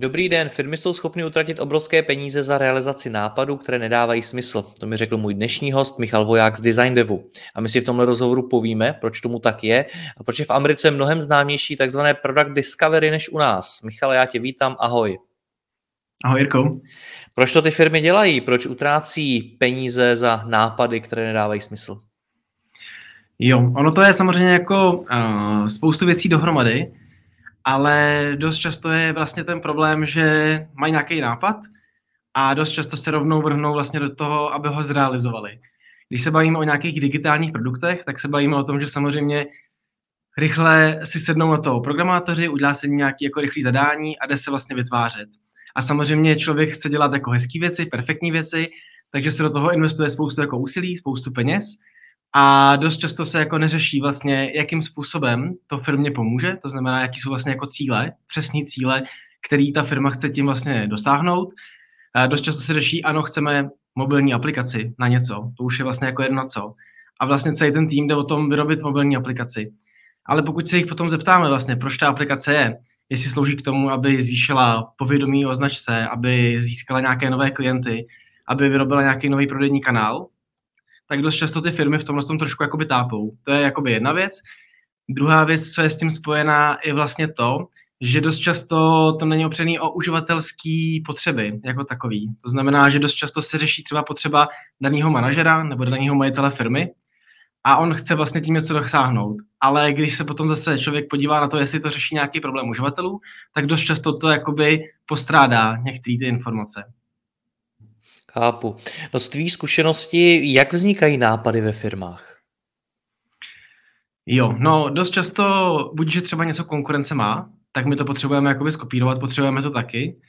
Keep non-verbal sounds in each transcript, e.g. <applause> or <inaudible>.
Dobrý den, firmy jsou schopny utratit obrovské peníze za realizaci nápadů, které nedávají smysl. To mi řekl můj dnešní host Michal Voják z Design Devu. A my si v tomhle rozhovoru povíme, proč tomu tak je a proč je v Americe mnohem známější takzvané product discovery než u nás. Michal, já tě vítám, ahoj. Ahoj Jirko. Proč to ty firmy dělají? Proč utrácí peníze za nápady, které nedávají smysl? Jo, ono to je samozřejmě jako uh, spoustu věcí dohromady ale dost často je vlastně ten problém, že mají nějaký nápad a dost často se rovnou vrhnou vlastně do toho, aby ho zrealizovali. Když se bavíme o nějakých digitálních produktech, tak se bavíme o tom, že samozřejmě rychle si sednou na to programátoři, udělá se nějaké jako rychlé zadání a jde se vlastně vytvářet. A samozřejmě člověk chce dělat jako hezké věci, perfektní věci, takže se do toho investuje spoustu jako úsilí, spoustu peněz a dost často se jako neřeší vlastně, jakým způsobem to firmě pomůže, to znamená, jaký jsou vlastně jako cíle, přesní cíle, který ta firma chce tím vlastně dosáhnout. A dost často se řeší, ano, chceme mobilní aplikaci na něco, to už je vlastně jako jedno co. A vlastně celý ten tým jde o tom vyrobit mobilní aplikaci. Ale pokud se jich potom zeptáme vlastně, proč ta aplikace je, jestli slouží k tomu, aby zvýšila povědomí o značce, aby získala nějaké nové klienty, aby vyrobila nějaký nový prodejní kanál, tak dost často ty firmy v tomhle tom trošku jakoby tápou. To je jakoby jedna věc. Druhá věc, co je s tím spojená, je vlastně to, že dost často to není opřený o uživatelské potřeby jako takový. To znamená, že dost často se řeší třeba potřeba daného manažera nebo daného majitele firmy a on chce vlastně tím něco dosáhnout. Ale když se potom zase člověk podívá na to, jestli to řeší nějaký problém uživatelů, tak dost často to jakoby postrádá některé ty informace. Chápu. No z tvý zkušenosti, jak vznikají nápady ve firmách? Jo, no dost často, buď že třeba něco konkurence má, tak my to potřebujeme jakoby skopírovat, potřebujeme to taky.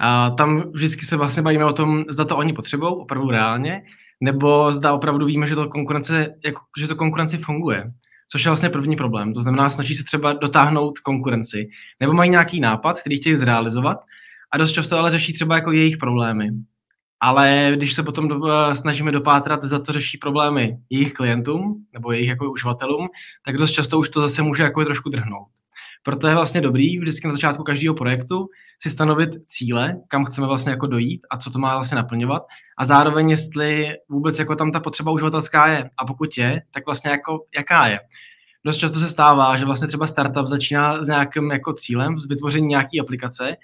A tam vždycky se vlastně bavíme o tom, zda to oni potřebují opravdu reálně, nebo zda opravdu víme, že to konkurence, jako, že to konkurenci funguje. Což je vlastně první problém. To znamená, snaží se třeba dotáhnout konkurenci. Nebo mají nějaký nápad, který chtějí zrealizovat, a dost často ale řeší třeba jako jejich problémy ale když se potom do, snažíme dopátrat, za to řeší problémy jejich klientům nebo jejich jako uživatelům, tak dost často už to zase může jako trošku drhnout. Proto je vlastně dobrý vždycky na začátku každého projektu si stanovit cíle, kam chceme vlastně jako dojít a co to má vlastně naplňovat a zároveň jestli vůbec jako tam ta potřeba uživatelská je a pokud je, tak vlastně jako jaká je. Dost často se stává, že vlastně třeba startup začíná s nějakým jako cílem, s vytvoření nějaké aplikace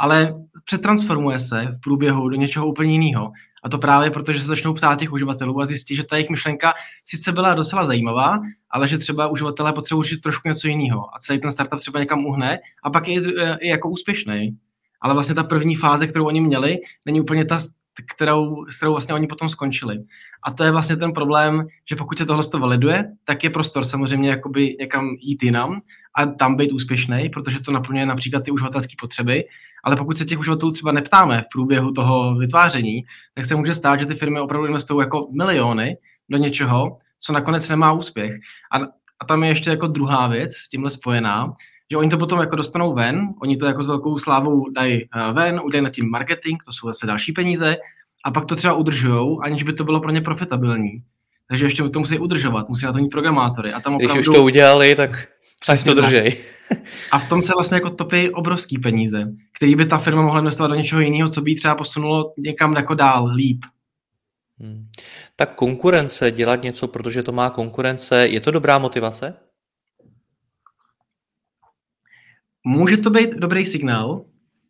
ale přetransformuje se v průběhu do něčeho úplně jiného. A to právě proto, že se začnou ptát těch uživatelů a zjistí, že ta jejich myšlenka sice byla docela zajímavá, ale že třeba uživatelé potřebují trošku něco jiného a celý ten startup třeba někam uhne a pak je, je jako úspěšný. Ale vlastně ta první fáze, kterou oni měli, není úplně ta, kterou, s kterou vlastně oni potom skončili. A to je vlastně ten problém, že pokud se tohle to validuje, tak je prostor samozřejmě jakoby někam jít jinam a tam být úspěšný, protože to naplňuje například ty uživatelské potřeby, ale pokud se těch uživatelů třeba neptáme v průběhu toho vytváření, tak se může stát, že ty firmy opravdu investují jako miliony do něčeho, co nakonec nemá úspěch. A, a tam je ještě jako druhá věc s tímhle spojená, že oni to potom jako dostanou ven, oni to jako s velkou slávou dají eh, ven, udělají na tím marketing, to jsou zase další peníze, a pak to třeba udržují, aniž by to bylo pro ně profitabilní. Takže ještě to musí udržovat, musí na to mít programátory. A tam opravdu... Když už to udělali, tak Ať to držej. A v tom se vlastně jako topí obrovský peníze, který by ta firma mohla investovat do něčeho jiného, co by třeba posunulo někam jako dál, líp. Hmm. Tak konkurence, dělat něco, protože to má konkurence, je to dobrá motivace? Může to být dobrý signál,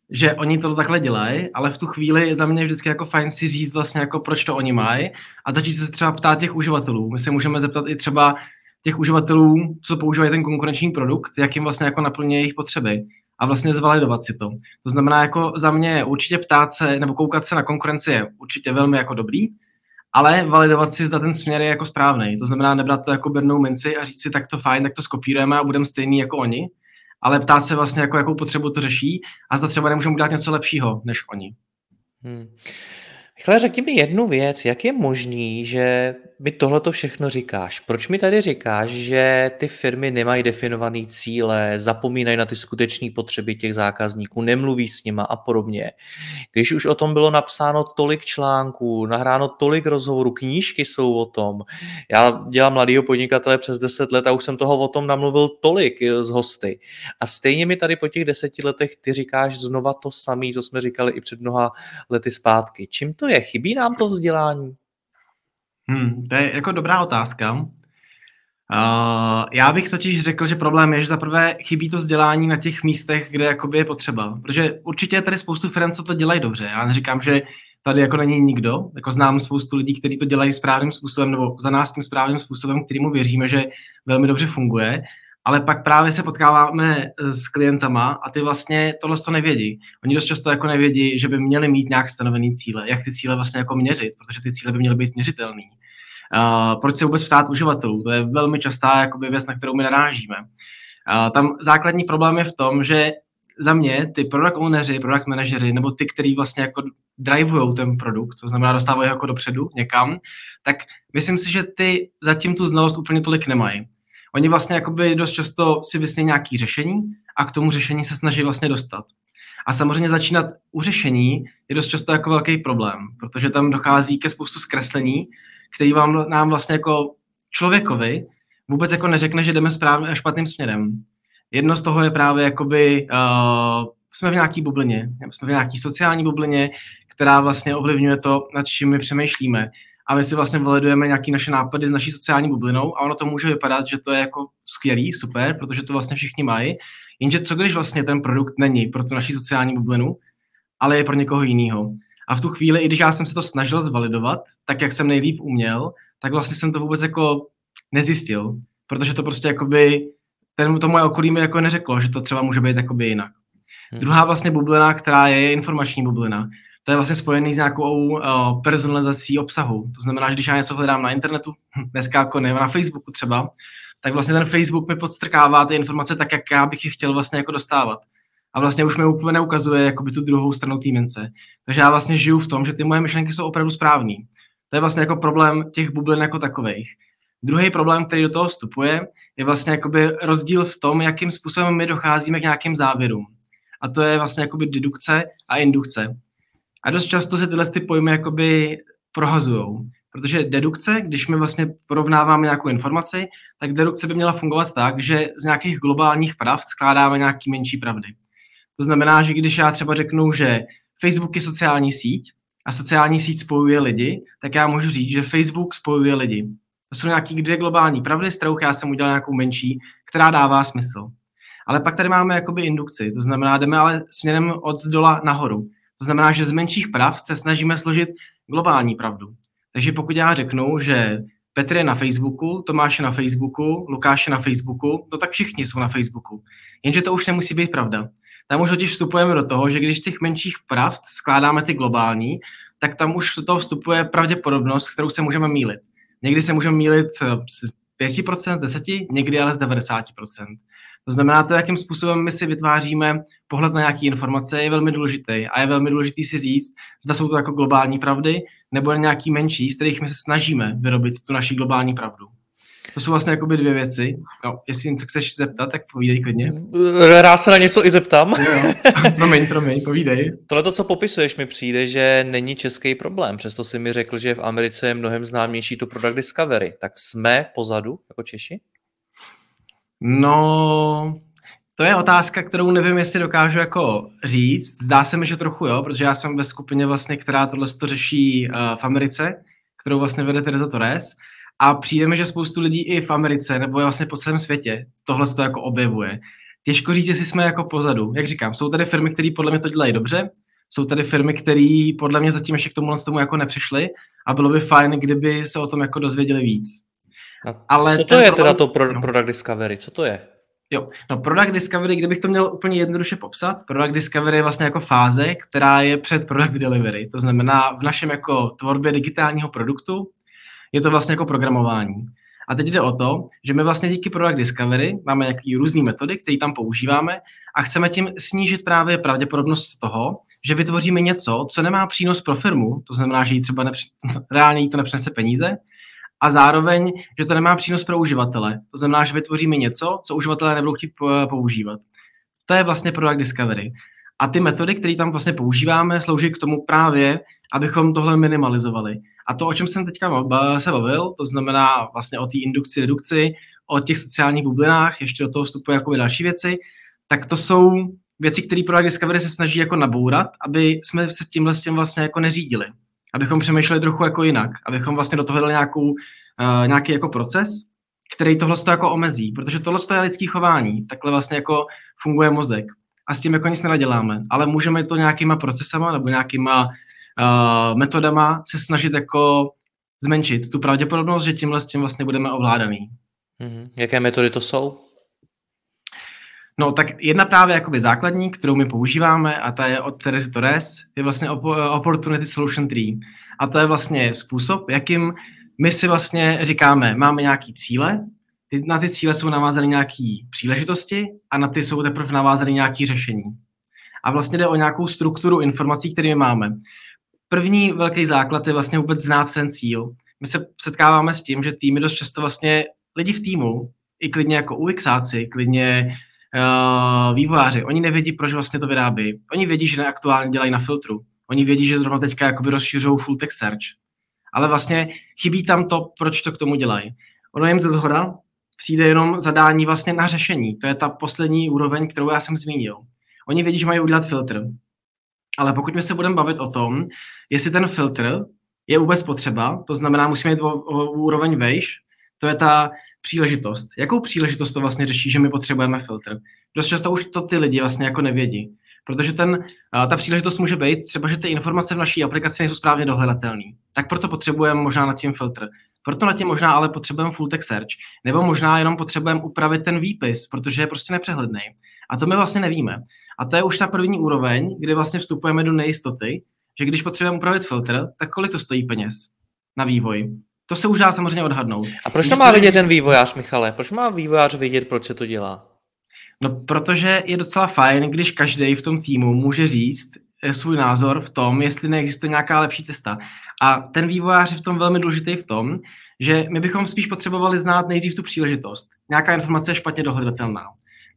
že oni to takhle dělají, ale v tu chvíli je za mě vždycky jako fajn si říct vlastně jako proč to oni mají a začít se třeba ptát těch uživatelů. My se můžeme zeptat i třeba těch uživatelů, co používají ten konkurenční produkt, jak jim vlastně jako naplňuje jejich potřeby a vlastně zvalidovat si to. To znamená, jako za mě určitě ptát se nebo koukat se na konkurenci je určitě velmi jako dobrý, ale validovat si, zda ten směr je jako správný. To znamená nebrat to jako bernou minci a říct si, tak to fajn, tak to skopírujeme a budeme stejný jako oni, ale ptát se vlastně, jako, jakou potřebu to řeší a zda třeba nemůžeme udělat něco lepšího než oni. Hmm. Chle, řekni mi jednu věc, jak je možný, že mi tohle to všechno říkáš? Proč mi tady říkáš, že ty firmy nemají definované cíle, zapomínají na ty skutečné potřeby těch zákazníků, nemluví s nima a podobně? Když už o tom bylo napsáno tolik článků, nahráno tolik rozhovorů, knížky jsou o tom. Já dělám mladého podnikatele přes 10 let a už jsem toho o tom namluvil tolik z eh, hosty. A stejně mi tady po těch deseti letech ty říkáš znova to samé, co jsme říkali i před mnoha lety zpátky. Čím to je? Chybí nám to vzdělání? Hmm, to je jako dobrá otázka. Uh, já bych totiž řekl, že problém je, že zaprvé chybí to vzdělání na těch místech, kde jakoby je potřeba. Protože určitě je tady spoustu firm, co to dělají dobře. Já neříkám, že tady jako není nikdo. Jako znám spoustu lidí, kteří to dělají správným způsobem, nebo za nás tím správným způsobem, kterýmu věříme, že velmi dobře funguje ale pak právě se potkáváme s klientama a ty vlastně tohle to nevědí. Oni dost často jako nevědí, že by měli mít nějak stanovený cíle, jak ty cíle vlastně jako měřit, protože ty cíle by měly být měřitelné. Uh, proč se vůbec ptát uživatelů? To je velmi častá jakoby, věc, na kterou my narážíme. Uh, tam základní problém je v tom, že za mě ty product owneři, product manažeři, nebo ty, kteří vlastně jako drivujou ten produkt, to znamená dostávají ho jako dopředu někam, tak myslím si, že ty zatím tu znalost úplně tolik nemají. Oni vlastně jakoby dost často si vysní nějaké řešení a k tomu řešení se snaží vlastně dostat. A samozřejmě začínat u řešení je dost často jako velký problém, protože tam dochází ke spoustu zkreslení, který vám, nám vlastně jako člověkovi vůbec jako neřekne, že jdeme správně, špatným směrem. Jedno z toho je právě jakoby, uh, jsme v nějaký bublině, jsme v nějaký sociální bublině, která vlastně ovlivňuje to, nad čím my přemýšlíme a my si vlastně validujeme nějaké naše nápady s naší sociální bublinou a ono to může vypadat, že to je jako skvělý, super, protože to vlastně všichni mají, jenže co když vlastně ten produkt není pro tu naší sociální bublinu, ale je pro někoho jiného. A v tu chvíli, i když já jsem se to snažil zvalidovat, tak jak jsem nejlíp uměl, tak vlastně jsem to vůbec jako nezjistil, protože to prostě jakoby, ten, to moje okolí mi jako neřeklo, že to třeba může být jakoby jinak. Hmm. Druhá vlastně bublina, která je, je informační bublina to je vlastně spojený s nějakou uh, personalizací obsahu. To znamená, že když já něco hledám na internetu, dneska jako ne, na Facebooku třeba, tak vlastně ten Facebook mi podstrkává ty informace tak, jak já bych je chtěl vlastně jako dostávat. A vlastně už mi úplně neukazuje jakoby tu druhou stranu té mince. Takže já vlastně žiju v tom, že ty moje myšlenky jsou opravdu správné. To je vlastně jako problém těch bublin jako takových. Druhý problém, který do toho vstupuje, je vlastně jakoby rozdíl v tom, jakým způsobem my docházíme k nějakým závěrům. A to je vlastně jakoby dedukce a indukce. A dost často se tyhle ty pojmy jakoby prohazují. Protože dedukce, když my vlastně porovnáváme nějakou informaci, tak dedukce by měla fungovat tak, že z nějakých globálních pravd skládáme nějaký menší pravdy. To znamená, že když já třeba řeknu, že Facebook je sociální síť a sociální síť spojuje lidi, tak já můžu říct, že Facebook spojuje lidi. To jsou nějaké dvě globální pravdy, z kterých já jsem udělal nějakou menší, která dává smysl. Ale pak tady máme jakoby indukci, to znamená, jdeme ale směrem od zdola nahoru. To znamená, že z menších prav se snažíme složit globální pravdu. Takže pokud já řeknu, že Petr je na Facebooku, Tomáš je na Facebooku, Lukáš je na Facebooku, no tak všichni jsou na Facebooku. Jenže to už nemusí být pravda. Tam už totiž vstupujeme do toho, že když z těch menších pravd skládáme ty globální, tak tam už do toho vstupuje pravděpodobnost, kterou se můžeme mílit. Někdy se můžeme mílit z 5%, z 10%, někdy ale z 90%. To znamená, to, jakým způsobem my si vytváříme pohled na nějaké informace, je velmi důležitý. A je velmi důležitý si říct, zda jsou to jako globální pravdy, nebo nějaký menší, z kterých my se snažíme vyrobit tu naši globální pravdu. To jsou vlastně jakoby dvě věci. No, jestli něco chceš zeptat, tak povídej klidně. Rád se na něco i zeptám. <laughs> promiň, promiň, povídej. Tohle to, co popisuješ, mi přijde, že není český problém. Přesto si mi řekl, že v Americe je mnohem známější to Product Discovery. Tak jsme pozadu jako Češi? No, to je otázka, kterou nevím, jestli dokážu jako říct. Zdá se mi, že trochu jo, protože já jsem ve skupině vlastně, která tohle to řeší uh, v Americe, kterou vlastně vede Teresa Torres. A přijde mi, že spoustu lidí i v Americe nebo vlastně po celém světě tohle to jako objevuje. Těžko říct, jestli jsme jako pozadu. Jak říkám, jsou tady firmy, které podle mě to dělají dobře, jsou tady firmy, které podle mě zatím ještě k tomu tomu jako nepřišly a bylo by fajn, kdyby se o tom jako dozvěděli víc. Ale co to je problém... teda to pro, no. Product Discovery? Co to je? Jo, no Product Discovery, kdybych to měl úplně jednoduše popsat, Product Discovery je vlastně jako fáze, která je před Product Delivery. To znamená v našem jako tvorbě digitálního produktu je to vlastně jako programování. A teď jde o to, že my vlastně díky Product Discovery máme nějaké různé metody, které tam používáme a chceme tím snížit právě pravděpodobnost toho, že vytvoříme něco, co nemá přínos pro firmu, to znamená, že jí třeba nepři... <laughs> reálně jí to nepřinese peníze, a zároveň, že to nemá přínos pro uživatele. To znamená, že vytvoříme něco, co uživatelé nebudou chtít používat. To je vlastně Product Discovery. A ty metody, které tam vlastně používáme, slouží k tomu právě, abychom tohle minimalizovali. A to, o čem jsem teďka se bavil, to znamená vlastně o té indukci, redukci, o těch sociálních bublinách, ještě do toho vstupuje jako další věci, tak to jsou věci, které Product Discovery se snaží jako nabourat, aby jsme se tímhle s tím vlastně jako neřídili. Abychom přemýšleli trochu jako jinak, abychom vlastně do toho dali nějakou, uh, nějaký jako proces, který tohle jako omezí, protože tohle je lidský chování, takhle vlastně jako funguje mozek a s tím jako nic nenaděláme, ale můžeme to nějakýma procesama nebo nějakýma uh, metodama se snažit jako zmenšit tu pravděpodobnost, že tímhle s tím vlastně budeme ovládaný. Mm-hmm. Jaké metody to jsou? No tak jedna právě jakoby základní, kterou my používáme a ta je od Terezy Torres, je vlastně Opportunity Solution Tree. A to je vlastně způsob, jakým my si vlastně říkáme, máme nějaký cíle, ty, na ty cíle jsou navázány nějaké příležitosti a na ty jsou teprve navázány nějaké řešení. A vlastně jde o nějakou strukturu informací, které máme. První velký základ je vlastně vůbec znát ten cíl. My se setkáváme s tím, že týmy dost často vlastně lidi v týmu, i klidně jako UXáci, klidně uh, vývojáři, oni nevědí, proč vlastně to vyrábí. Oni vědí, že aktuálně dělají na filtru. Oni vědí, že zrovna teďka jakoby rozšiřují full text search. Ale vlastně chybí tam to, proč to k tomu dělají. Ono jim ze zhora přijde jenom zadání vlastně na řešení. To je ta poslední úroveň, kterou já jsem zmínil. Oni vědí, že mají udělat filtr. Ale pokud my se budeme bavit o tom, jestli ten filtr je vůbec potřeba, to znamená, musíme jít o, o úroveň vejš, to je ta příležitost. Jakou příležitost to vlastně řeší, že my potřebujeme filtr? Dost často už to ty lidi vlastně jako nevědí. Protože ten, ta příležitost může být třeba, že ty informace v naší aplikaci nejsou správně dohledatelné. Tak proto potřebujeme možná nad tím filtr. Proto nad tím možná ale potřebujeme full text search. Nebo možná jenom potřebujeme upravit ten výpis, protože je prostě nepřehledný. A to my vlastně nevíme. A to je už ta první úroveň, kdy vlastně vstupujeme do nejistoty, že když potřebujeme upravit filtr, tak kolik to stojí peněz na vývoj. To se už dá samozřejmě odhadnout. A proč to má vidět ten vývojář, Michale? Proč má vývojář vědět, proč se to dělá? No, protože je docela fajn, když každý v tom týmu může říct eh, svůj názor v tom, jestli neexistuje nějaká lepší cesta. A ten vývojář je v tom velmi důležitý v tom, že my bychom spíš potřebovali znát nejdřív tu příležitost. Nějaká informace je špatně dohledatelná.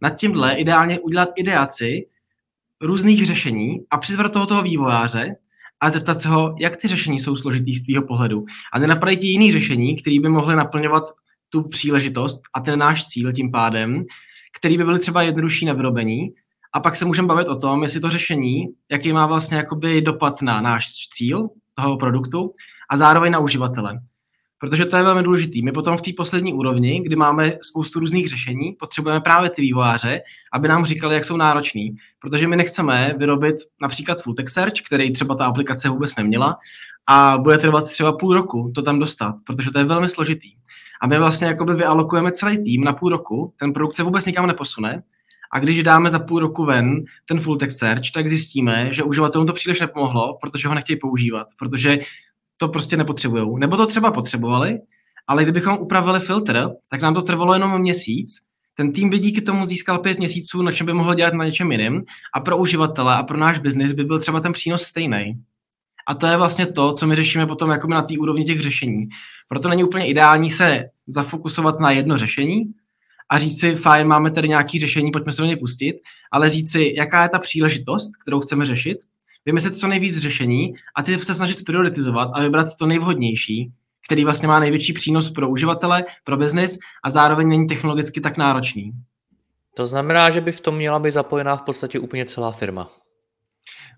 Nad tímhle ideálně udělat ideaci různých řešení a přizvat toho toho vývojáře, a zeptat se ho, jak ty řešení jsou složitý z tvýho pohledu. A nenapadají ti jiný řešení, které by mohly naplňovat tu příležitost a ten náš cíl tím pádem, který by byly třeba jednodušší na vyrobení. A pak se můžeme bavit o tom, jestli to řešení, jaký má vlastně jakoby dopad na náš cíl toho produktu a zároveň na uživatele. Protože to je velmi důležité. My potom v té poslední úrovni, kdy máme spoustu různých řešení, potřebujeme právě ty vývojáře, aby nám říkali, jak jsou nároční. Protože my nechceme vyrobit například full text search, který třeba ta aplikace vůbec neměla, a bude trvat třeba půl roku to tam dostat, protože to je velmi složitý. A my vlastně jakoby vyalokujeme celý tým na půl roku, ten produkt se vůbec nikam neposune, a když dáme za půl roku ven ten full text search, tak zjistíme, že uživatelům to příliš nepomohlo, protože ho nechtějí používat, protože to prostě nepotřebují. Nebo to třeba potřebovali, ale kdybychom upravili filtr, tak nám to trvalo jenom měsíc. Ten tým by díky tomu získal pět měsíců, na čem by mohl dělat na něčem jiném. A pro uživatele a pro náš biznis by byl třeba ten přínos stejný. A to je vlastně to, co my řešíme potom jako na té úrovni těch řešení. Proto není úplně ideální se zafokusovat na jedno řešení a říct si, fajn, máme tady nějaké řešení, pojďme se do ně pustit, ale říct si, jaká je ta příležitost, kterou chceme řešit vymyslet co nejvíc řešení a ty se snažit prioritizovat a vybrat to nejvhodnější, který vlastně má největší přínos pro uživatele, pro biznis a zároveň není technologicky tak náročný. To znamená, že by v tom měla být zapojená v podstatě úplně celá firma.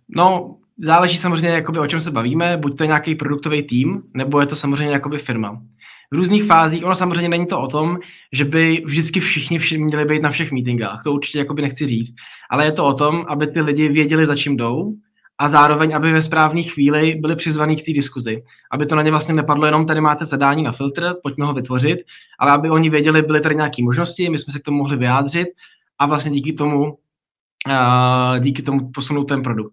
No, záleží samozřejmě, jakoby, o čem se bavíme, buď to je nějaký produktový tým, nebo je to samozřejmě jakoby firma. V různých fázích, ono samozřejmě není to o tom, že by vždycky všichni vši, měli být na všech meetingách, to určitě jakoby nechci říct, ale je to o tom, aby ty lidi věděli, za čím jdou a zároveň, aby ve správné chvíli byli přizvaní k té diskuzi. Aby to na ně vlastně nepadlo jenom, tady máte zadání na filtr, pojďme ho vytvořit, ale aby oni věděli, byly tady nějaké možnosti, my jsme se k tomu mohli vyjádřit a vlastně díky tomu, uh, díky tomu posunout ten produkt.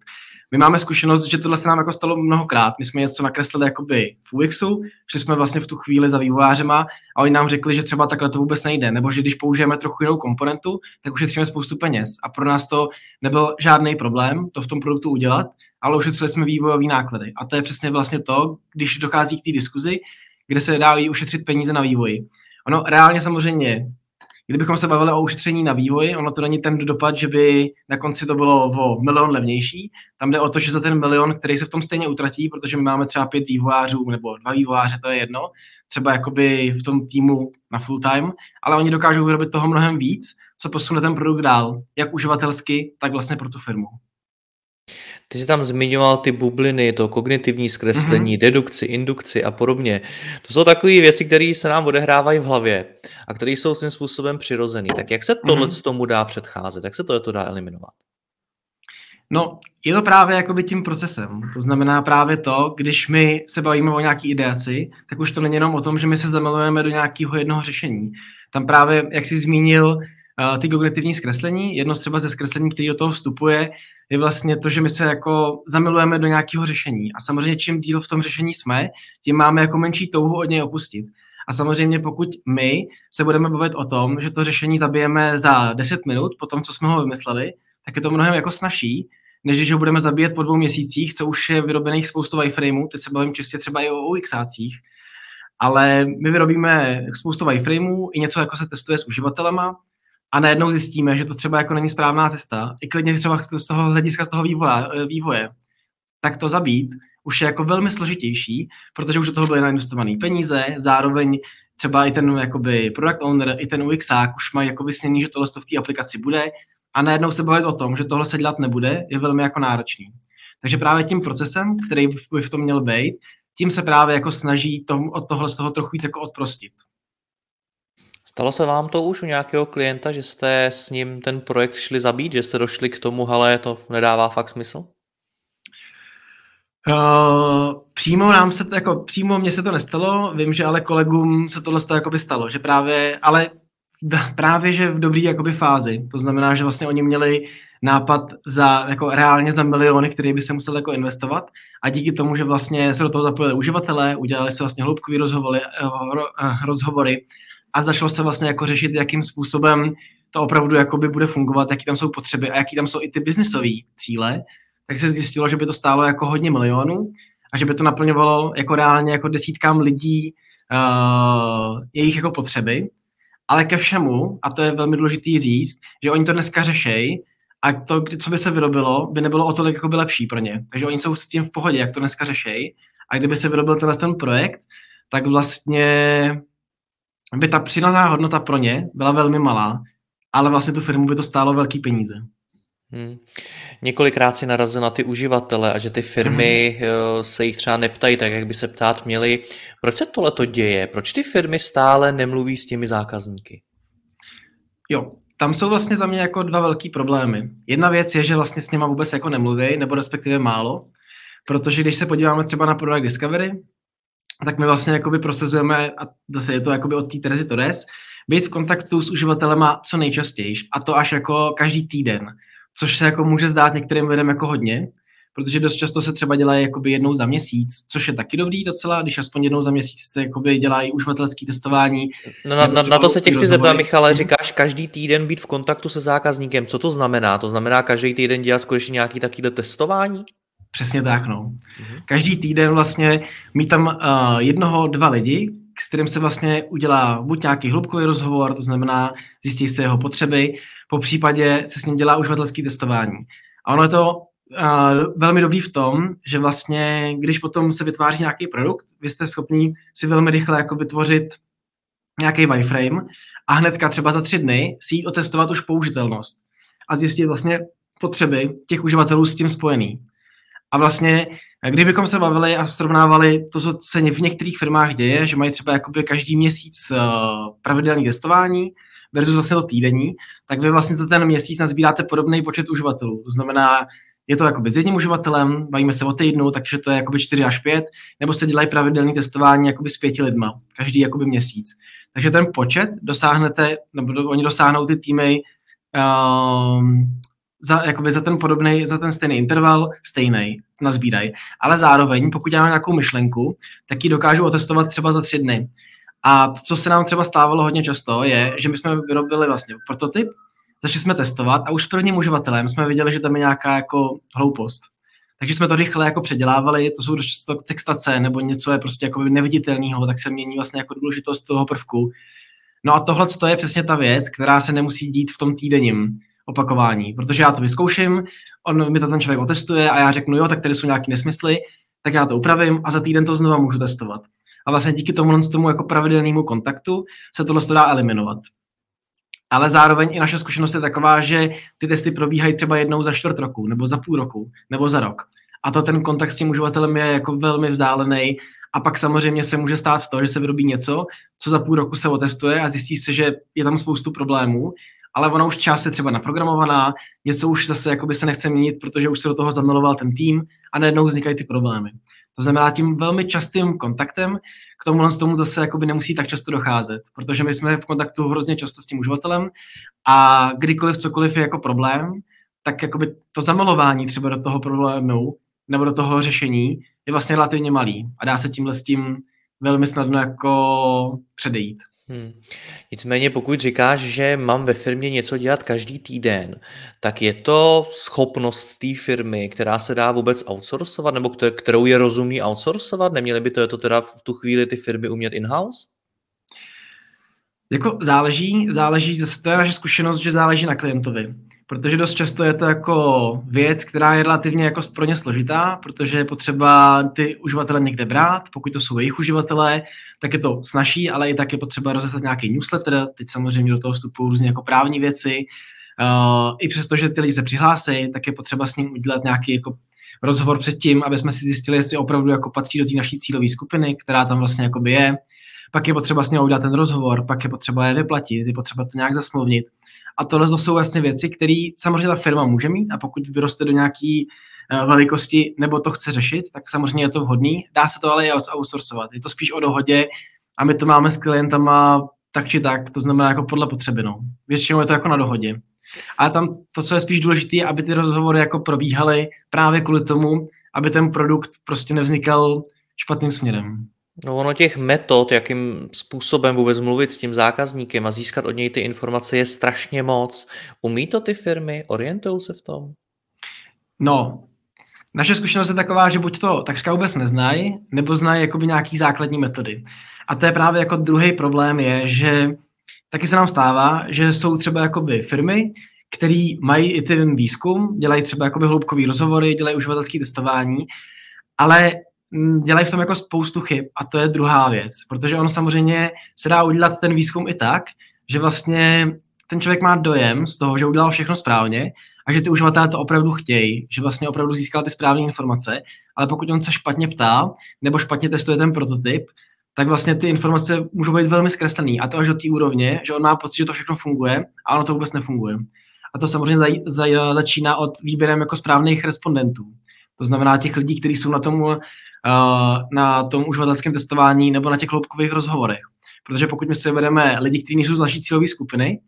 My máme zkušenost, že tohle se nám jako stalo mnohokrát. My jsme něco nakreslili jakoby v UXu, šli jsme vlastně v tu chvíli za vývojářema a oni nám řekli, že třeba takhle to vůbec nejde, nebo že když použijeme trochu jinou komponentu, tak ušetříme spoustu peněz. A pro nás to nebyl žádný problém to v tom produktu udělat, ale ušetřili jsme vývojové náklady. A to je přesně vlastně to, když dochází k té diskuzi, kde se dá ušetřit peníze na vývoji. Ono reálně samozřejmě Kdybychom se bavili o ušetření na vývoji, ono to není ten dopad, že by na konci to bylo o milion levnější. Tam jde o to, že za ten milion, který se v tom stejně utratí, protože my máme třeba pět vývojářů nebo dva vývojáře, to je jedno, třeba jakoby v tom týmu na full time, ale oni dokážou vyrobit toho mnohem víc, co posune ten produkt dál, jak uživatelsky, tak vlastně pro tu firmu. Ty jsi tam zmiňoval ty bubliny, to kognitivní zkreslení, mm-hmm. dedukci, indukci a podobně. To jsou takové věci, které se nám odehrávají v hlavě a které jsou svým způsobem přirozené. Tak jak se tohle mm-hmm. tomu dá předcházet? Jak se to, to dá eliminovat? No, je to právě jakoby tím procesem. To znamená právě to, když my se bavíme o nějaký ideaci, tak už to není jenom o tom, že my se zamilujeme do nějakého jednoho řešení. Tam právě, jak jsi zmínil, uh, ty kognitivní zkreslení, jedno třeba ze zkreslení, který do toho vstupuje, je vlastně to, že my se jako zamilujeme do nějakého řešení. A samozřejmě čím díl v tom řešení jsme, tím máme jako menší touhu od něj opustit. A samozřejmě pokud my se budeme bavit o tom, že to řešení zabijeme za 10 minut po tom, co jsme ho vymysleli, tak je to mnohem jako snažší, než když ho budeme zabíjet po dvou měsících, co už je vyrobených spoustu wireframeů, teď se bavím čistě třeba i o UXácích, ale my vyrobíme spoustu wireframeů, i něco jako se testuje s uživatelema, a najednou zjistíme, že to třeba jako není správná cesta, i klidně třeba z toho hlediska z toho vývoje, vývoje tak to zabít už je jako velmi složitější, protože už do toho byly nainvestované peníze, zároveň třeba i ten jakoby product owner, i ten UXák už mají jako vysněný, že tohle v té aplikaci bude a najednou se bavit o tom, že tohle se dělat nebude, je velmi jako náročný. Takže právě tím procesem, který by v tom měl být, tím se právě jako snaží tom, od tohle z toho trochu víc jako odprostit. Stalo se vám to už u nějakého klienta, že jste s ním ten projekt šli zabít, že jste došli k tomu, ale to nedává fakt smysl? Uh, přímo nám se to, jako přímo mně se to nestalo, vím, že ale kolegům se tohle jako by stalo, že právě, ale právě, že v dobrý jakoby fázi, to znamená, že vlastně oni měli nápad za, jako reálně za miliony, který by se musel jako investovat a díky tomu, že vlastně se do toho zapojili uživatelé, udělali se vlastně hloubkový rozhovory, eh, rozhovory a začalo se vlastně jako řešit, jakým způsobem to opravdu jakoby bude fungovat, jaký tam jsou potřeby a jaký tam jsou i ty biznisové cíle, tak se zjistilo, že by to stálo jako hodně milionů a že by to naplňovalo jako reálně jako desítkám lidí uh, jejich jako potřeby. Ale ke všemu, a to je velmi důležitý říct, že oni to dneska řešejí a to, co by se vyrobilo, by nebylo o tolik jako by lepší pro ně. Takže oni jsou s tím v pohodě, jak to dneska řešejí. A kdyby se vyrobil tenhle ten projekt, tak vlastně by ta přidaná hodnota pro ně byla velmi malá, ale vlastně tu firmu by to stálo velký peníze. Hmm. Několikrát si narazil na ty uživatele a že ty firmy hmm. se jich třeba neptají tak, jak by se ptát měli. Proč se tohle to děje? Proč ty firmy stále nemluví s těmi zákazníky? Jo, tam jsou vlastně za mě jako dva velký problémy. Jedna věc je, že vlastně s nima vůbec jako nemluví, nebo respektive málo, protože když se podíváme třeba na Product Discovery, tak my vlastně jakoby prosazujeme, a zase je to jakoby od té Terezy Torres, být v kontaktu s uživatelema co nejčastěji, a to až jako každý týden, což se jako může zdát některým lidem jako hodně, protože dost často se třeba dělají jakoby jednou za měsíc, což je taky dobrý docela, když aspoň jednou za měsíc se jakoby dělají uživatelské testování. No, na, na, na to se tě chci zeptat, Michale, mhm. říkáš každý týden být v kontaktu se zákazníkem, co to znamená? To znamená každý týden dělat skutečně nějaký takovýhle testování? Přesně tak, no. Mm-hmm. Každý týden vlastně mít tam uh, jednoho, dva lidi, s kterým se vlastně udělá buď nějaký hloubkový rozhovor, to znamená zjistí se jeho potřeby, po případě se s ním dělá uživatelské testování. A ono je to uh, velmi dobrý v tom, že vlastně, když potom se vytváří nějaký produkt, vy jste schopni si velmi rychle jako vytvořit nějaký wireframe a hnedka třeba za tři dny si jít otestovat už použitelnost a zjistit vlastně potřeby těch uživatelů s tím spojený. A vlastně, kdybychom se bavili a srovnávali to, co se v některých firmách děje, že mají třeba jakoby každý měsíc uh, pravidelné testování versus vlastně to týdenní, tak vy vlastně za ten měsíc nazbíráte podobný počet uživatelů. To znamená, je to jakoby s jedním uživatelem, bavíme se o týdnu, takže to je jakoby 4 až 5, nebo se dělají pravidelné testování jakoby s pěti lidma, každý jakoby měsíc. Takže ten počet dosáhnete, nebo oni dosáhnou ty týmy um, za, jakoby za ten podobný, za ten stejný interval stejný, nazbírají. Ale zároveň, pokud já mám nějakou myšlenku, tak ji dokážu otestovat třeba za tři dny. A to, co se nám třeba stávalo hodně často, je, že my jsme vyrobili vlastně prototyp, začali jsme testovat a už s prvním uživatelem jsme viděli, že tam je nějaká jako hloupost. Takže jsme to rychle jako předělávali, to jsou to textace nebo něco je prostě jako neviditelného, tak se mění vlastně jako důležitost toho prvku. No a tohle to je přesně ta věc, která se nemusí dít v tom týdenním opakování, protože já to vyzkouším, on mi to ten člověk otestuje a já řeknu, jo, tak tady jsou nějaké nesmysly, tak já to upravím a za týden to znova můžu testovat. A vlastně díky tomu, tomu jako pravidelnému kontaktu se tohle dá eliminovat. Ale zároveň i naše zkušenost je taková, že ty testy probíhají třeba jednou za čtvrt roku, nebo za půl roku, nebo za rok. A to ten kontakt s tím uživatelem je jako velmi vzdálený a pak samozřejmě se může stát to, že se vyrobí něco, co za půl roku se otestuje a zjistí se, že je tam spoustu problémů, ale ona už část je třeba naprogramovaná, něco už zase jakoby se nechce měnit, protože už se do toho zamiloval ten tým a najednou vznikají ty problémy. To znamená, tím velmi častým kontaktem k tomu, z tomu zase jakoby nemusí tak často docházet, protože my jsme v kontaktu hrozně často s tím uživatelem a kdykoliv cokoliv je jako problém, tak jakoby to zamilování třeba do toho problému nebo do toho řešení je vlastně relativně malý a dá se tímhle s tím velmi snadno jako předejít. Hmm. Nicméně pokud říkáš, že mám ve firmě něco dělat každý týden, tak je to schopnost té firmy, která se dá vůbec outsourcovat, nebo kterou je rozumný outsourcovat? Neměly by to, je to teda v tu chvíli ty firmy umět in-house? Jako záleží, záleží, zase to je naše zkušenost, že záleží na klientovi protože dost často je to jako věc, která je relativně jako pro ně složitá, protože je potřeba ty uživatele někde brát, pokud to jsou jejich uživatelé, tak je to snaží, ale i tak je potřeba rozeslat nějaký newsletter, teď samozřejmě do toho vstupují různě jako právní věci, uh, i přesto, že ty lidi se přihlásí, tak je potřeba s ním udělat nějaký jako rozhovor předtím, aby jsme si zjistili, jestli opravdu jako patří do té naší cílové skupiny, která tam vlastně jakoby je. Pak je potřeba s ním udělat ten rozhovor, pak je potřeba je vyplatit, je potřeba to nějak zasmluvnit. A tohle jsou vlastně věci, které samozřejmě ta firma může mít a pokud vyroste do nějaký velikosti nebo to chce řešit, tak samozřejmě je to vhodný. Dá se to ale i outsourcovat. Je to spíš o dohodě a my to máme s klientama tak či tak, to znamená jako podle potřeby. No. Většinou je to jako na dohodě. Ale tam to, co je spíš důležité, aby ty rozhovory jako probíhaly právě kvůli tomu, aby ten produkt prostě nevznikal špatným směrem. No ono těch metod, jakým způsobem vůbec mluvit s tím zákazníkem a získat od něj ty informace je strašně moc. Umí to ty firmy? Orientují se v tom? No, naše zkušenost je taková, že buď to takřka vůbec neznají, nebo znají jakoby nějaký základní metody. A to je právě jako druhý problém je, že taky se nám stává, že jsou třeba jakoby firmy, které mají i ten výzkum, dělají třeba jakoby hloubkový rozhovory, dělají uživatelské testování, ale Mm, dělají v tom jako spoustu chyb a to je druhá věc, protože on samozřejmě se dá udělat ten výzkum i tak, že vlastně ten člověk má dojem z toho, že udělal všechno správně a že ty uživatelé to opravdu chtějí, že vlastně opravdu získal ty správné informace, ale pokud on se špatně ptá nebo špatně testuje ten prototyp, tak vlastně ty informace můžou být velmi zkreslený a to až do té úrovně, že on má pocit, že to všechno funguje a ono to vůbec nefunguje. A to samozřejmě za, za, začíná od výběrem jako správných respondentů. To znamená těch lidí, kteří jsou na tom Eh, na tom uživatelském testování nebo na těch hloubkových rozhovorech. Protože pokud my si vedeme lidi, kteří nejsou z naší cílové skupiny,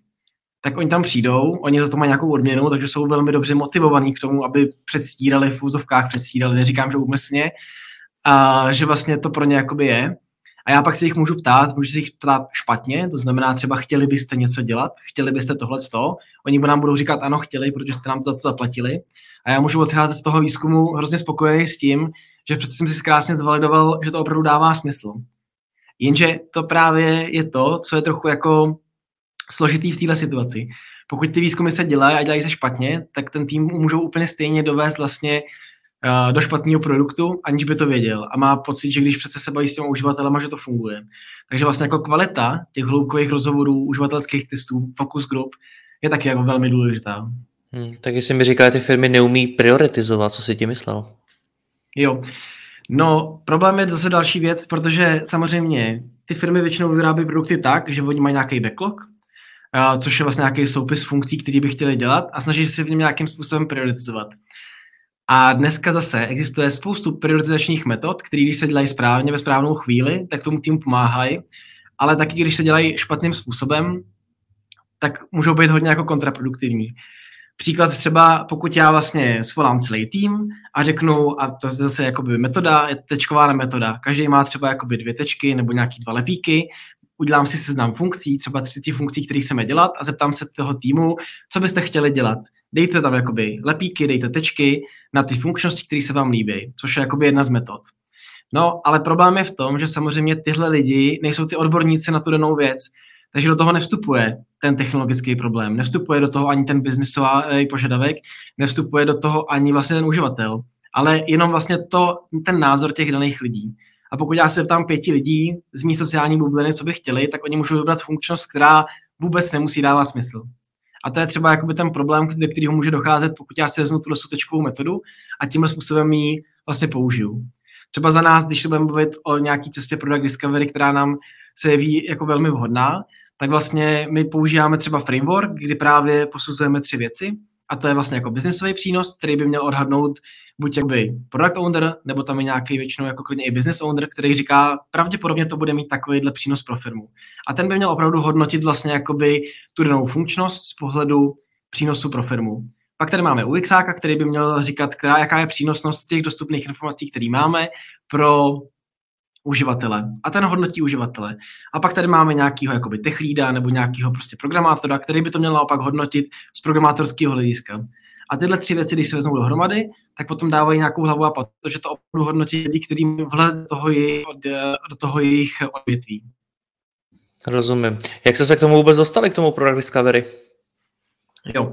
tak oni tam přijdou, oni za to mají nějakou odměnu, takže jsou velmi dobře motivovaní k tomu, aby předstírali v úzovkách, předstírali, neříkám, že úmyslně, a že vlastně to pro ně jakoby je. A já pak se jich můžu ptát, můžu se jich ptát špatně, to znamená třeba chtěli byste něco dělat, chtěli byste tohle to, oni nám budou říkat ano, chtěli, protože jste nám to za to zaplatili. A já můžu odcházet z toho výzkumu hrozně spokojený s tím, že přece jsem si krásně zvalidoval, že to opravdu dává smysl. Jenže to právě je to, co je trochu jako složitý v této situaci. Pokud ty výzkumy se dělají a dělají se špatně, tak ten tým můžou úplně stejně dovést vlastně uh, do špatného produktu, aniž by to věděl. A má pocit, že když přece se baví s těmi uživatelem, že to funguje. Takže vlastně jako kvalita těch hloubkových rozhovorů, uživatelských testů, focus group je taky jako velmi důležitá. Hmm, tak jestli mi říká, ty firmy neumí prioritizovat, co si tím myslel? Jo. No, problém je zase další věc, protože samozřejmě ty firmy většinou vyrábí produkty tak, že oni mají nějaký backlog, což je vlastně nějaký soupis funkcí, který by chtěli dělat a snaží se v něm nějakým způsobem prioritizovat. A dneska zase existuje spoustu prioritizačních metod, které když se dělají správně ve správnou chvíli, tak tomu týmu pomáhají, ale taky když se dělají špatným způsobem, tak můžou být hodně jako kontraproduktivní. Příklad třeba, pokud já vlastně svolám celý tým a řeknu, a to je zase jakoby metoda, je tečková metoda, každý má třeba jakoby dvě tečky nebo nějaký dva lepíky, udělám si seznam funkcí, třeba 30 funkcí, které chceme dělat a zeptám se toho týmu, co byste chtěli dělat. Dejte tam jakoby lepíky, dejte tečky na ty funkčnosti, které se vám líbí, což je jakoby jedna z metod. No, ale problém je v tom, že samozřejmě tyhle lidi nejsou ty odborníci na tu danou věc, takže do toho nevstupuje ten technologický problém, nevstupuje do toho ani ten biznisový požadavek, nevstupuje do toho ani vlastně ten uživatel, ale jenom vlastně to, ten názor těch daných lidí. A pokud já se tam pěti lidí z mý sociální bubliny, co by chtěli, tak oni můžou vybrat funkčnost, která vůbec nemusí dávat smysl. A to je třeba jakoby ten problém, do kterého může docházet, pokud já si vezmu tuhle sutečkovou metodu a tímhle způsobem ji vlastně použiju. Třeba za nás, když se budeme mluvit o nějaký cestě Product Discovery, která nám se jeví jako velmi vhodná, tak vlastně my používáme třeba framework, kdy právě posuzujeme tři věci a to je vlastně jako biznesový přínos, který by měl odhadnout buď jakby product owner, nebo tam je nějaký většinou jako klidně i business owner, který říká, pravděpodobně to bude mít takovýhle přínos pro firmu. A ten by měl opravdu hodnotit vlastně jakoby tu danou funkčnost z pohledu přínosu pro firmu. Pak tady máme UX, který by měl říkat, která, jaká je přínosnost těch dostupných informací, které máme pro uživatele a ten hodnotí uživatele. A pak tady máme nějakého jakoby tech leada nebo nějakého prostě programátora, který by to měl naopak hodnotit z programátorského hlediska. A tyhle tři věci, když se vezmou dohromady, tak potom dávají nějakou hlavu a pat, protože to opravdu hodnotí lidi, kterým vhled do toho jejich, do toho jejich odvětví. Rozumím. Jak jste se k tomu vůbec dostali, k tomu Product Discovery? Jo,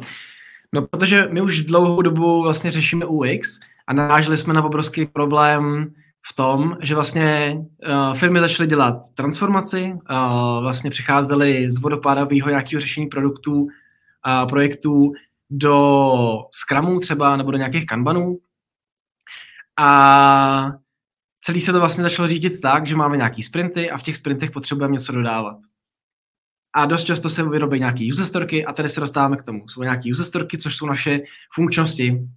no protože my už dlouhou dobu vlastně řešíme UX a naráželi jsme na obrovský problém v tom, že vlastně uh, firmy začaly dělat transformaci, uh, vlastně přicházely z vodopádového nějakého řešení produktů, uh, projektů do Scrumu třeba nebo do nějakých kanbanů. A celý se to vlastně začalo řídit tak, že máme nějaký sprinty a v těch sprintech potřebujeme něco dodávat. A dost často se vyrobí nějaké user storky a tady se dostáváme k tomu. Jsou nějaké user storky, což jsou naše funkčnosti,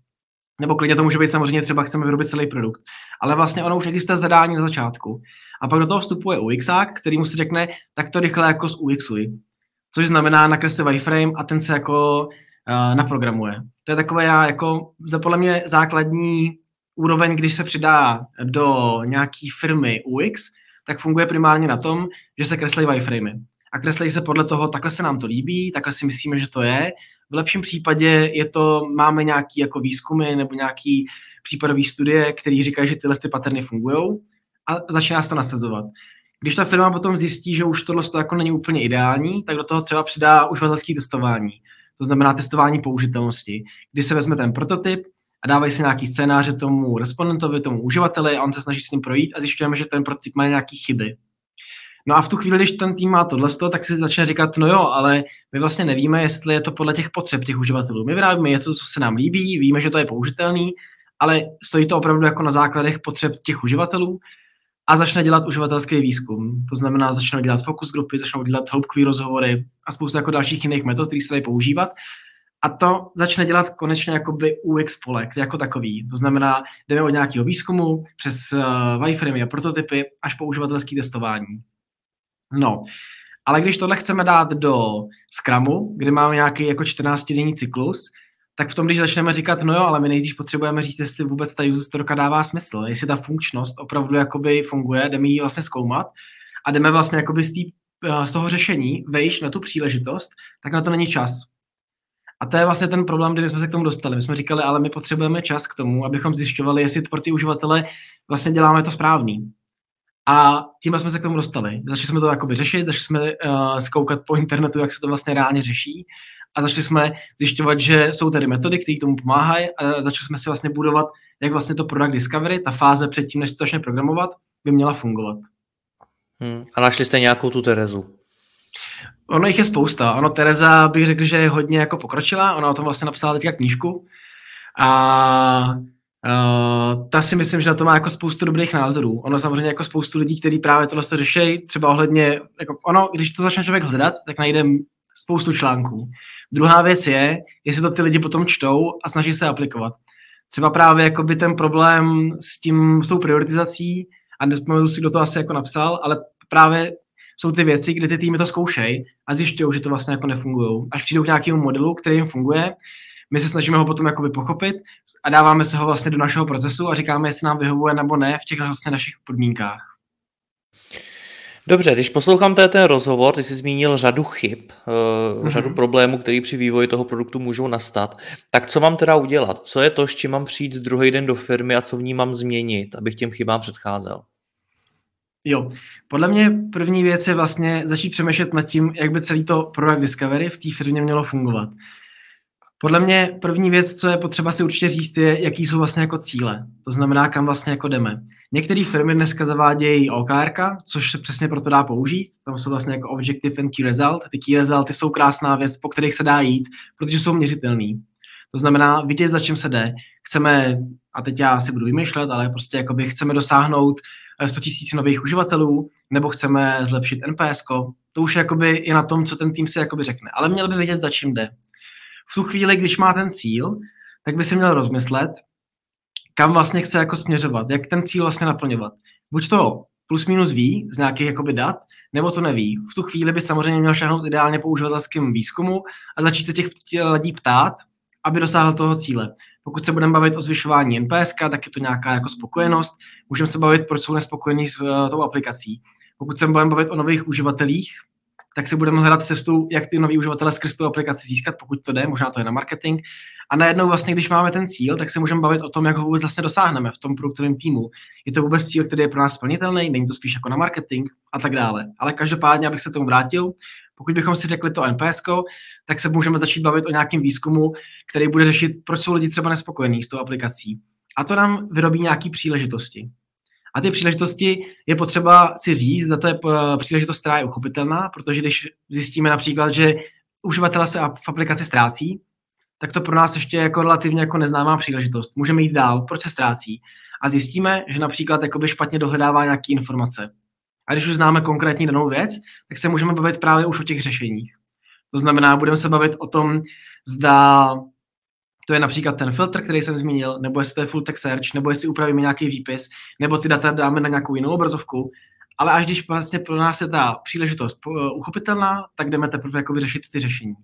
nebo klidně to může být samozřejmě třeba chceme vyrobit celý produkt. Ale vlastně ono už existuje zadání na začátku. A pak do toho vstupuje UXák, který mu si řekne, tak to rychle jako z UXuj. Což znamená nakreslit wireframe a ten se jako uh, naprogramuje. To je takové jako za podle mě základní úroveň, když se přidá do nějaký firmy UX, tak funguje primárně na tom, že se kreslí wireframey. A kreslí se podle toho, takhle se nám to líbí, takhle si myslíme, že to je v lepším případě je to, máme nějaký jako výzkumy nebo nějaký případový studie, který říkají, že tyhle ty paterny fungují a začíná se to nasazovat. Když ta firma potom zjistí, že už tohle to jako není úplně ideální, tak do toho třeba přidá uživatelské testování. To znamená testování použitelnosti, kdy se vezme ten prototyp a dávají se nějaký scénáře tomu respondentovi, tomu uživateli a on se snaží s ním projít a zjišťujeme, že ten prototyp má nějaké chyby. No a v tu chvíli, když ten tým má tohle, tak si začne říkat, no jo, ale my vlastně nevíme, jestli je to podle těch potřeb těch uživatelů. My vyrábíme něco, co se nám líbí, víme, že to je použitelný, ale stojí to opravdu jako na základech potřeb těch uživatelů a začne dělat uživatelský výzkum. To znamená, začnou dělat fokus grupy, začnou dělat hloubkové rozhovory a spoustu jako dalších jiných metod, které se dají používat. A to začne dělat konečně jakoby UX polek jako takový. To znamená, jdeme od nějakého výzkumu přes uh, wireframy a prototypy až po uživatelské testování. No, ale když tohle chceme dát do Scrumu, kde máme nějaký jako 14-denní cyklus, tak v tom, když začneme říkat, no jo, ale my nejdřív potřebujeme říct, jestli vůbec ta user storka dává smysl, jestli ta funkčnost opravdu jakoby funguje, jdeme ji vlastně zkoumat a jdeme vlastně jakoby z, tý, eh, z toho řešení vejš na tu příležitost, tak na to není čas. A to je vlastně ten problém, kdy jsme se k tomu dostali. My jsme říkali, ale my potřebujeme čas k tomu, abychom zjišťovali, jestli pro ty uživatele vlastně děláme to správný. A tím jsme se k tomu dostali. Začali jsme to jakoby řešit, začali jsme uh, zkoukat po internetu, jak se to vlastně reálně řeší a začali jsme zjišťovat, že jsou tady metody, které tomu pomáhají a začali jsme si vlastně budovat, jak vlastně to product discovery, ta fáze předtím, než se to začne programovat, by měla fungovat. Hmm. A našli jste nějakou tu Terezu? Ono jich je spousta. Ono Tereza bych řekl, že je hodně jako pokročila. Ona o tom vlastně napsala teďka knížku. A Uh, ta si myslím, že na to má jako spoustu dobrých názorů. Ono samozřejmě jako spoustu lidí, kteří právě tohle řeší, třeba ohledně, jako ono, když to začne člověk hledat, tak najde spoustu článků. Druhá věc je, jestli to ty lidi potom čtou a snaží se aplikovat. Třeba právě jakoby ten problém s tím, s tou prioritizací, a nespomenu si, kdo to asi jako napsal, ale právě jsou ty věci, kdy ty týmy to zkoušejí a zjišťují, že to vlastně jako nefungují. Až přijdou k nějakému modelu, který jim funguje, my se snažíme ho potom jakoby pochopit a dáváme se ho vlastně do našeho procesu a říkáme, jestli nám vyhovuje nebo ne v těch vlastně našich podmínkách. Dobře, když poslouchám tady ten rozhovor, ty jsi zmínil řadu chyb, mm-hmm. řadu problémů, které při vývoji toho produktu můžou nastat. Tak co mám teda udělat? Co je to, s čím mám přijít druhý den do firmy a co v ní mám změnit, abych těm chybám předcházel? Jo, podle mě první věc je vlastně začít přemýšlet nad tím, jak by celý to product discovery v té firmě mělo fungovat. Podle mě první věc, co je potřeba si určitě říct, je, jaký jsou vlastně jako cíle. To znamená, kam vlastně jako jdeme. Některé firmy dneska zavádějí OKR, což se přesně proto dá použít. Tam jsou vlastně jako Objective and Key Result. Ty Key Resulty jsou krásná věc, po kterých se dá jít, protože jsou měřitelný. To znamená vidět, za čím se jde. Chceme, a teď já si budu vymýšlet, ale prostě jakoby chceme dosáhnout 100 000 nových uživatelů, nebo chceme zlepšit NPS, to už jakoby je na tom, co ten tým si jakoby řekne. Ale měl by vědět, za čím jde. V tu chvíli, když má ten cíl, tak by si měl rozmyslet, kam vlastně chce jako směřovat, jak ten cíl vlastně naplňovat. Buď to plus minus ví z nějakých jakoby dat, nebo to neví. V tu chvíli by samozřejmě měl šahnout ideálně po uživatelském výzkumu a začít se těch lidí ptát, aby dosáhl toho cíle. Pokud se budeme bavit o zvyšování NPS, tak je to nějaká jako spokojenost. Můžeme se bavit, proč jsou nespokojení s uh, tou aplikací. Pokud se budeme bavit o nových uživatelích, tak se budeme hledat cestu, jak ty nový uživatele skrz tu aplikaci získat, pokud to jde, možná to je na marketing. A najednou vlastně, když máme ten cíl, tak se můžeme bavit o tom, jak ho vůbec vlastně dosáhneme v tom produktovém týmu. Je to vůbec cíl, který je pro nás splnitelný, není to spíš jako na marketing a tak dále. Ale každopádně, abych se tomu vrátil, pokud bychom si řekli to NPS, tak se můžeme začít bavit o nějakém výzkumu, který bude řešit, proč jsou lidi třeba nespokojení s tou aplikací. A to nám vyrobí nějaké příležitosti. A ty příležitosti je potřeba si říct, zda to je eh, příležitost, která je uchopitelná, protože když zjistíme například, že uživatele se v aplikaci ztrácí, tak to pro nás ještě jako relativně jako neznámá příležitost. Můžeme jít dál, proč se ztrácí. A zjistíme, že například jakoby špatně dohledává nějaké informace. A když už známe konkrétní danou věc, tak se můžeme bavit právě už o těch řešeních. To znamená, budeme se bavit o tom, zda to je například ten filtr, který jsem zmínil, nebo jestli to je full text search, nebo jestli upravíme nějaký výpis, nebo ty data dáme na nějakou jinou obrazovku. Ale až když vlastně pro nás je ta příležitost uchopitelná, tak jdeme teprve jako vyřešit ty řešení.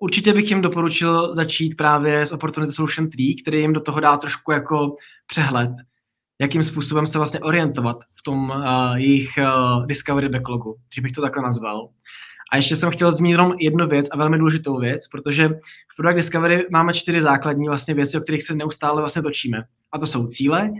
Určitě bych jim doporučil začít právě s Opportunity Solution Tree, který jim do toho dá trošku jako přehled, jakým způsobem se vlastně orientovat v tom uh, jejich uh, discovery backlogu, že bych to takhle nazval. A ještě jsem chtěl zmínit jenom jednu věc a velmi důležitou věc, protože v Product Discovery máme čtyři základní vlastně věci, o kterých se neustále vlastně točíme. A to jsou cíle,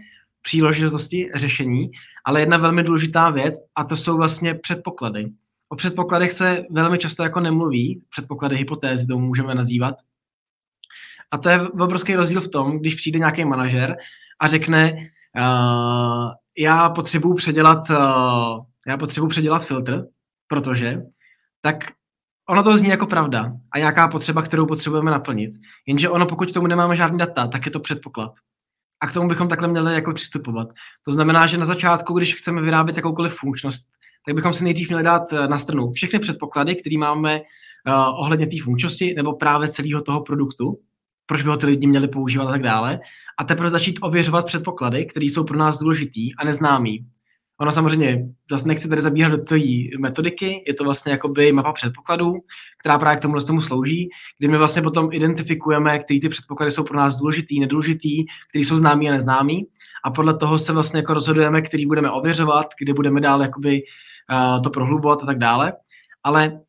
příležitosti, řešení, ale jedna velmi důležitá věc a to jsou vlastně předpoklady. O předpokladech se velmi často jako nemluví, předpoklady hypotézy to můžeme nazývat. A to je obrovský rozdíl v tom, když přijde nějaký manažer a řekne, uh, já potřebuji předělat, uh, já potřebuji předělat filtr, protože tak ono to zní jako pravda a nějaká potřeba, kterou potřebujeme naplnit. Jenže ono, pokud k tomu nemáme žádný data, tak je to předpoklad. A k tomu bychom takhle měli jako přistupovat. To znamená, že na začátku, když chceme vyrábět jakoukoliv funkčnost, tak bychom si nejdřív měli dát eh, na stranu všechny předpoklady, které máme uh, ohledně té funkčnosti nebo právě celého toho produktu, proč by ho ty lidi měli používat a tak dále, a teprve začít ověřovat předpoklady, které jsou pro nás důležitý a neznámý. Ono samozřejmě, zase nechci tady zabíhat do té metodiky, je to vlastně jakoby mapa předpokladů, která právě k tomu tomu slouží, kdy my vlastně potom identifikujeme, které ty předpoklady jsou pro nás důležitý, nedůležitý, které jsou známý a neznámý a podle toho se vlastně jako rozhodujeme, který budeme ověřovat, kdy budeme dál jakoby uh, to prohlubovat a tak dále. Ale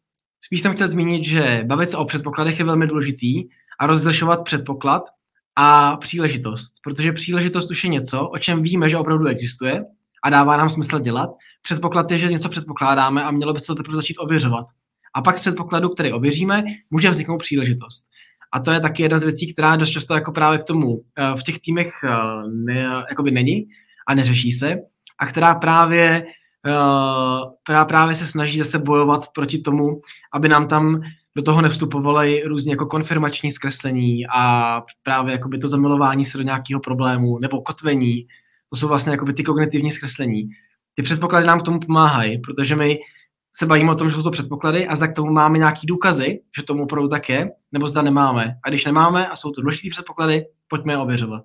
spíš jsem chtěl zmínit, že bavit se o předpokladech je velmi důležitý a rozlišovat předpoklad a příležitost, protože příležitost už je něco, o čem víme, že opravdu existuje a dává nám smysl dělat. Předpoklad je, že něco předpokládáme a mělo by se to teprve začít ověřovat. A pak předpokladu, který ověříme, může vzniknout příležitost. A to je taky jedna z věcí, která dost často jako právě k tomu eh, v těch týmech eh, ne, jakoby není a neřeší se a která právě, eh, která právě se snaží zase bojovat proti tomu, aby nám tam do toho nevstupovaly různě jako konfirmační zkreslení a právě jakoby to zamilování se do nějakého problému nebo kotvení to jsou vlastně jakoby ty kognitivní zkreslení. Ty předpoklady nám k tomu pomáhají, protože my se bavíme o tom, že jsou to předpoklady a zda k tomu máme nějaký důkazy, že tomu opravdu tak je, nebo zda nemáme. A když nemáme a jsou to důležité předpoklady, pojďme je ověřovat.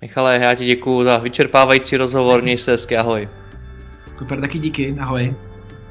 Michale, já ti děkuji za vyčerpávající rozhovor, měj se hezky, ahoj. Super, taky díky, ahoj.